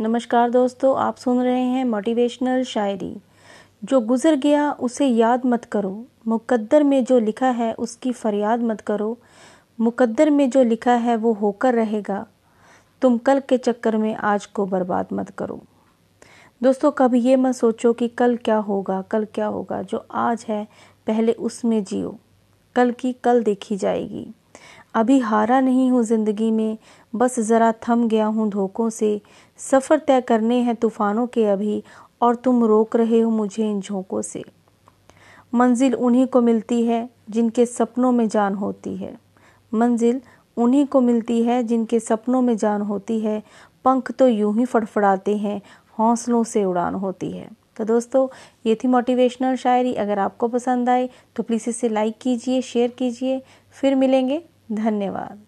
नमस्कार दोस्तों, आप सुन रहे हैं मोटिवेशनल शायरी। जो गुज़र गया उसे याद मत करो। मुकद्दर में जो लिखा है उसकी फरियाद मत करो। मुकद्दर में जो लिखा है वो होकर रहेगा। तुम कल के चक्कर में आज को बर्बाद मत करो। दोस्तों कभी ये मत सोचो कि कल क्या होगा, कल क्या होगा। जो आज है, पहले उसमें जियो। कल की कल देखी जाएगी। अभी हारा नहीं हूँ ज़िंदगी में, बस ज़रा थम गया हूँ धोखों से। सफ़र तय करने हैं तूफ़ानों के अभी, और तुम रोक रहे हो मुझे इन झोंकों से। मंजिल उन्हीं को मिलती है जिनके सपनों में जान होती है। मंजिल उन्हीं को मिलती है जिनके सपनों में जान होती है। पंख तो यूँ ही फड़फड़ाते हैं, हौसलों से उड़ान होती है। तो दोस्तों, ये थी मोटिवेशनल शायरी। अगर आपको पसंद आए तो प्लीज़ इसे लाइक कीजिए शेयर कीजिए। फिर मिलेंगे धन्यवाद।